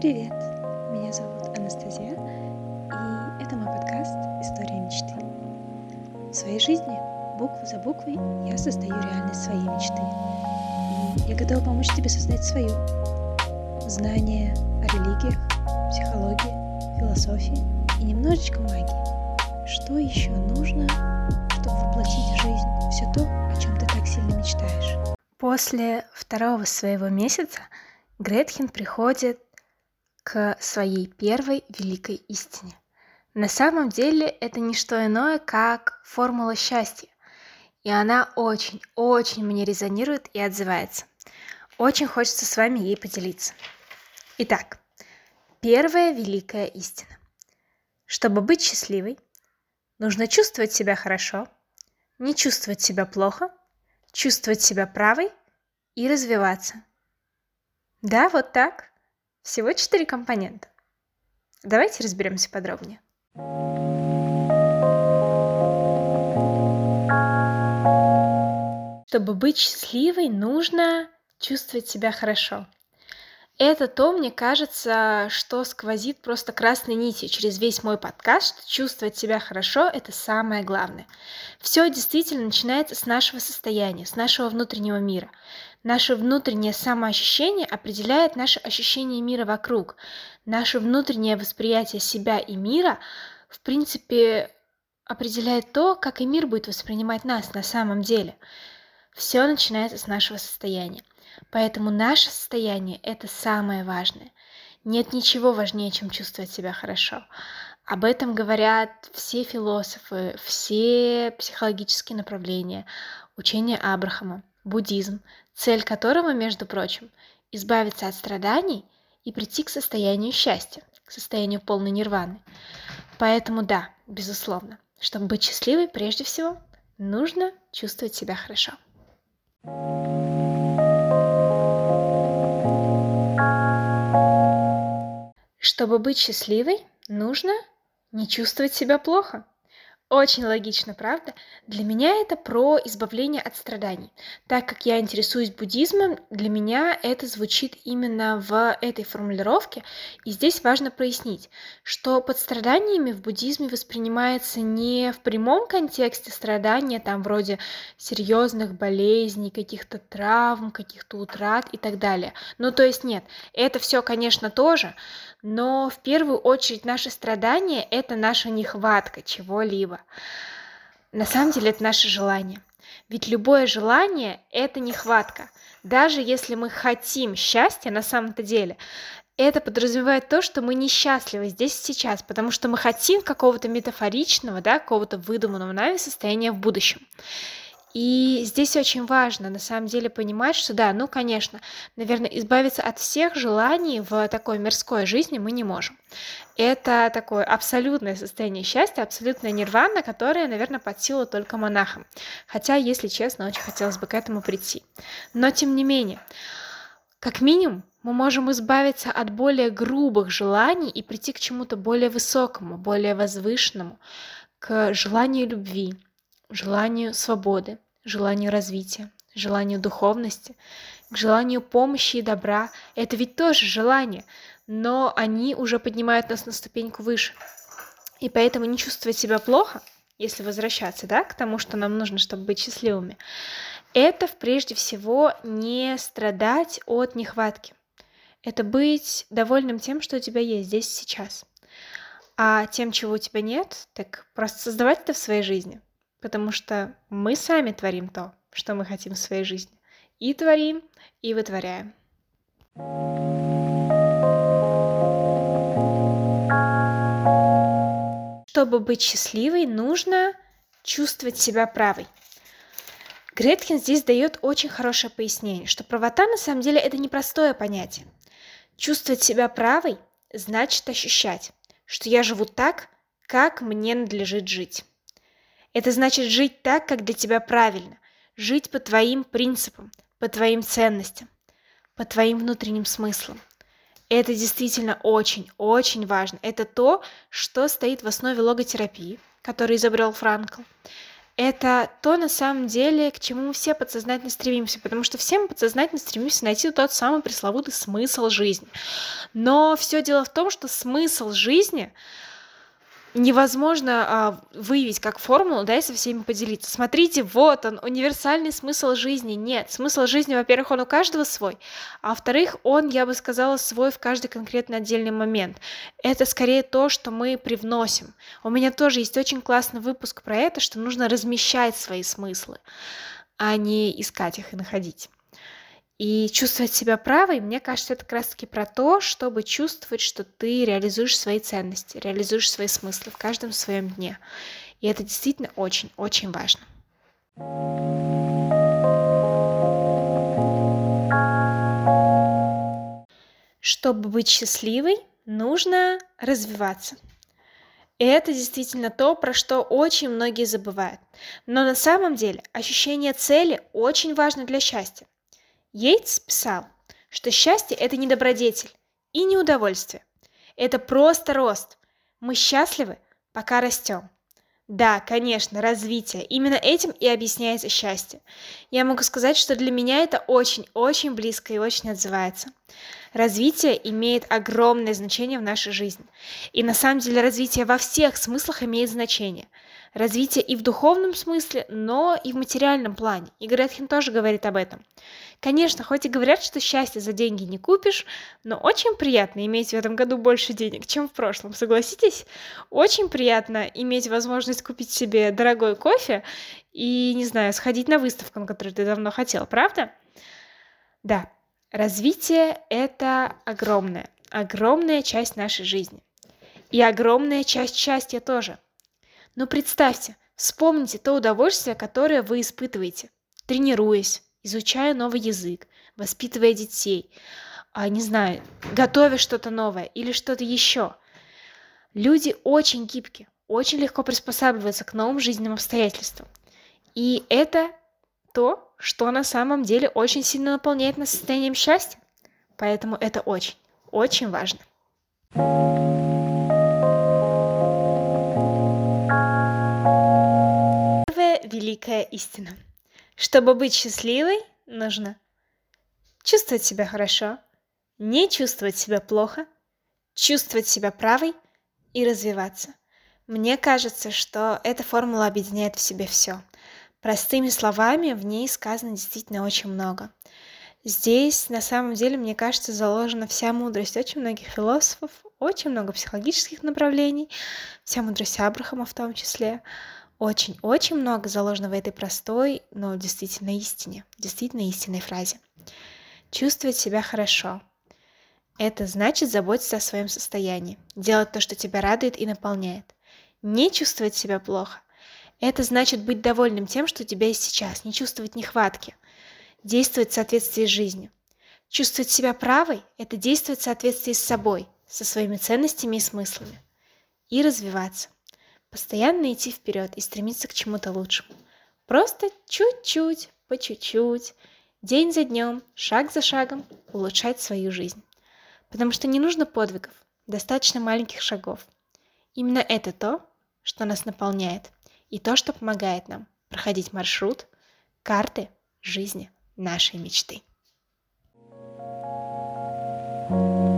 Привет! Меня зовут Анастасия, и это мой подкаст «История мечты». В своей жизни, букву за буквой, я создаю реальность своей мечты. И я готова помочь тебе создать свою. Знания о религиях, психологии, философии и немножечко магии. Что еще нужно, чтобы воплотить в жизнь все то, о чем ты так сильно мечтаешь? После второго своего месяца Гретхен приходит к своей первой великой истине. На самом деле это не что иное, как формула счастья. И она очень-очень мне резонирует и отзывается. Очень хочется с вами ей поделиться. Итак, первая великая истина. Чтобы быть счастливой, нужно чувствовать себя хорошо, не чувствовать себя плохо, чувствовать себя правой и развиваться. Да, вот так. Всего четыре компонента. Давайте разберемся подробнее. Чтобы быть счастливой, нужно чувствовать себя хорошо. Это то, мне кажется, что сквозит просто красной нитью через весь мой подкаст. Чувствовать себя хорошо – это самое главное. Все действительно начинается с нашего состояния, с нашего внутреннего мира. Наше внутреннее самоощущение определяет наше ощущение мира вокруг. Наше внутреннее восприятие себя и мира, в принципе, определяет то, как и мир будет воспринимать нас на самом деле. Все начинается с нашего состояния. Поэтому наше состояние – это самое важное. Нет ничего важнее, чем чувствовать себя хорошо. Об этом говорят все философы, все психологические направления, учение Абрахама, буддизм, цель которого, между прочим, избавиться от страданий и прийти к состоянию счастья, к состоянию полной нирваны. Поэтому да, безусловно, чтобы быть счастливой, прежде всего, нужно чувствовать себя хорошо. Чтобы быть счастливой, нужно не чувствовать себя плохо. Очень логично, правда? Для меня это про избавление от страданий. Так как я интересуюсь буддизмом, для меня это звучит именно в этой формулировке. И здесь важно прояснить, что под страданиями в буддизме воспринимается не в прямом контексте страдания, там вроде серьезных болезней, каких-то травм, каких-то утрат и так далее. Ну, то есть нет, это все, конечно, тоже, но в первую очередь наши страдания — это наша нехватка чего-либо. На самом деле это наше желание. Ведь любое желание — это нехватка. Даже если мы хотим счастья на самом-то деле, это подразумевает то, что мы несчастливы здесь и сейчас, потому что мы хотим какого-то метафоричного, да, какого-то выдуманного нами состояния в будущем. И здесь очень важно, на самом деле, понимать, что да, ну, конечно, наверное, избавиться от всех желаний в такой мирской жизни мы не можем. Это такое абсолютное состояние счастья, абсолютная нирвана, которая, наверное, под силу только монахам. Хотя, если честно, очень хотелось бы к этому прийти. Но, тем не менее, как минимум, мы можем избавиться от более грубых желаний и прийти к чему-то более высокому, более возвышенному, к желанию любви, желанию свободы, желанию развития, желанию духовности, к желанию помощи и добра. Это ведь тоже желание, но они уже поднимают нас на ступеньку выше. И поэтому не чувствовать себя плохо, если возвращаться да, к тому, что нам нужно, чтобы быть счастливыми, это прежде всего не страдать от нехватки. Это быть довольным тем, что у тебя есть здесь сейчас. А тем, чего у тебя нет, так просто создавать это в своей жизни – потому что мы сами творим то, что мы хотим в своей жизни. И творим, и вытворяем. Чтобы быть счастливой, нужно чувствовать себя правой. Греткин здесь дает очень хорошее пояснение, что правота на самом деле это непростое понятие. Чувствовать себя правой значит ощущать, что я живу так, как мне надлежит жить. Это значит жить так, как для тебя правильно, жить по твоим принципам, по твоим ценностям, по твоим внутренним смыслам. Это действительно очень-очень важно. Это то, что стоит в основе логотерапии, которую изобрел Франкл это то на самом деле, к чему мы все подсознательно стремимся, потому что все мы подсознательно стремимся найти тот самый пресловутый смысл жизни. Но все дело в том, что смысл жизни невозможно а, выявить как формулу, да, и со всеми поделиться. Смотрите, вот он, универсальный смысл жизни. Нет, смысл жизни, во-первых, он у каждого свой, а во-вторых, он, я бы сказала, свой в каждый конкретный отдельный момент. Это скорее то, что мы привносим. У меня тоже есть очень классный выпуск про это, что нужно размещать свои смыслы, а не искать их и находить. И чувствовать себя правой, мне кажется, это как раз-таки про то, чтобы чувствовать, что ты реализуешь свои ценности, реализуешь свои смыслы в каждом своем дне. И это действительно очень-очень важно. Чтобы быть счастливой, нужно развиваться. И это действительно то, про что очень многие забывают. Но на самом деле ощущение цели очень важно для счастья. Йейтс писал, что счастье – это не добродетель и не удовольствие. Это просто рост. Мы счастливы, пока растем. Да, конечно, развитие. Именно этим и объясняется счастье. Я могу сказать, что для меня это очень-очень близко и очень отзывается. Развитие имеет огромное значение в нашей жизни. И на самом деле развитие во всех смыслах имеет значение – развитие и в духовном смысле, но и в материальном плане. И Гретхен тоже говорит об этом. Конечно, хоть и говорят, что счастье за деньги не купишь, но очень приятно иметь в этом году больше денег, чем в прошлом, согласитесь? Очень приятно иметь возможность купить себе дорогой кофе и, не знаю, сходить на выставку, на которую ты давно хотел, правда? Да, развитие — это огромная, огромная часть нашей жизни. И огромная часть счастья тоже — но представьте, вспомните то удовольствие, которое вы испытываете, тренируясь, изучая новый язык, воспитывая детей, а, не знаю, готовя что-то новое или что-то еще. Люди очень гибкие, очень легко приспосабливаются к новым жизненным обстоятельствам. И это то, что на самом деле очень сильно наполняет нас состоянием счастья. Поэтому это очень, очень важно. Великая истина. Чтобы быть счастливой, нужно чувствовать себя хорошо, не чувствовать себя плохо, чувствовать себя правой и развиваться. Мне кажется, что эта формула объединяет в себе все. Простыми словами в ней сказано действительно очень много. Здесь, на самом деле, мне кажется, заложена вся мудрость очень многих философов, очень много психологических направлений, вся мудрость Абрахама в том числе. Очень-очень много заложено в этой простой, но действительно истине, действительно истинной фразе. Чувствовать себя хорошо. Это значит заботиться о своем состоянии, делать то, что тебя радует и наполняет. Не чувствовать себя плохо. Это значит быть довольным тем, что у тебя есть сейчас, не чувствовать нехватки, действовать в соответствии с жизнью. Чувствовать себя правой – это действовать в соответствии с собой, со своими ценностями и смыслами. И развиваться постоянно идти вперед и стремиться к чему-то лучшему. Просто чуть-чуть, по чуть-чуть, день за днем, шаг за шагом улучшать свою жизнь. Потому что не нужно подвигов, достаточно маленьких шагов. Именно это то, что нас наполняет, и то, что помогает нам проходить маршрут карты жизни нашей мечты. thank you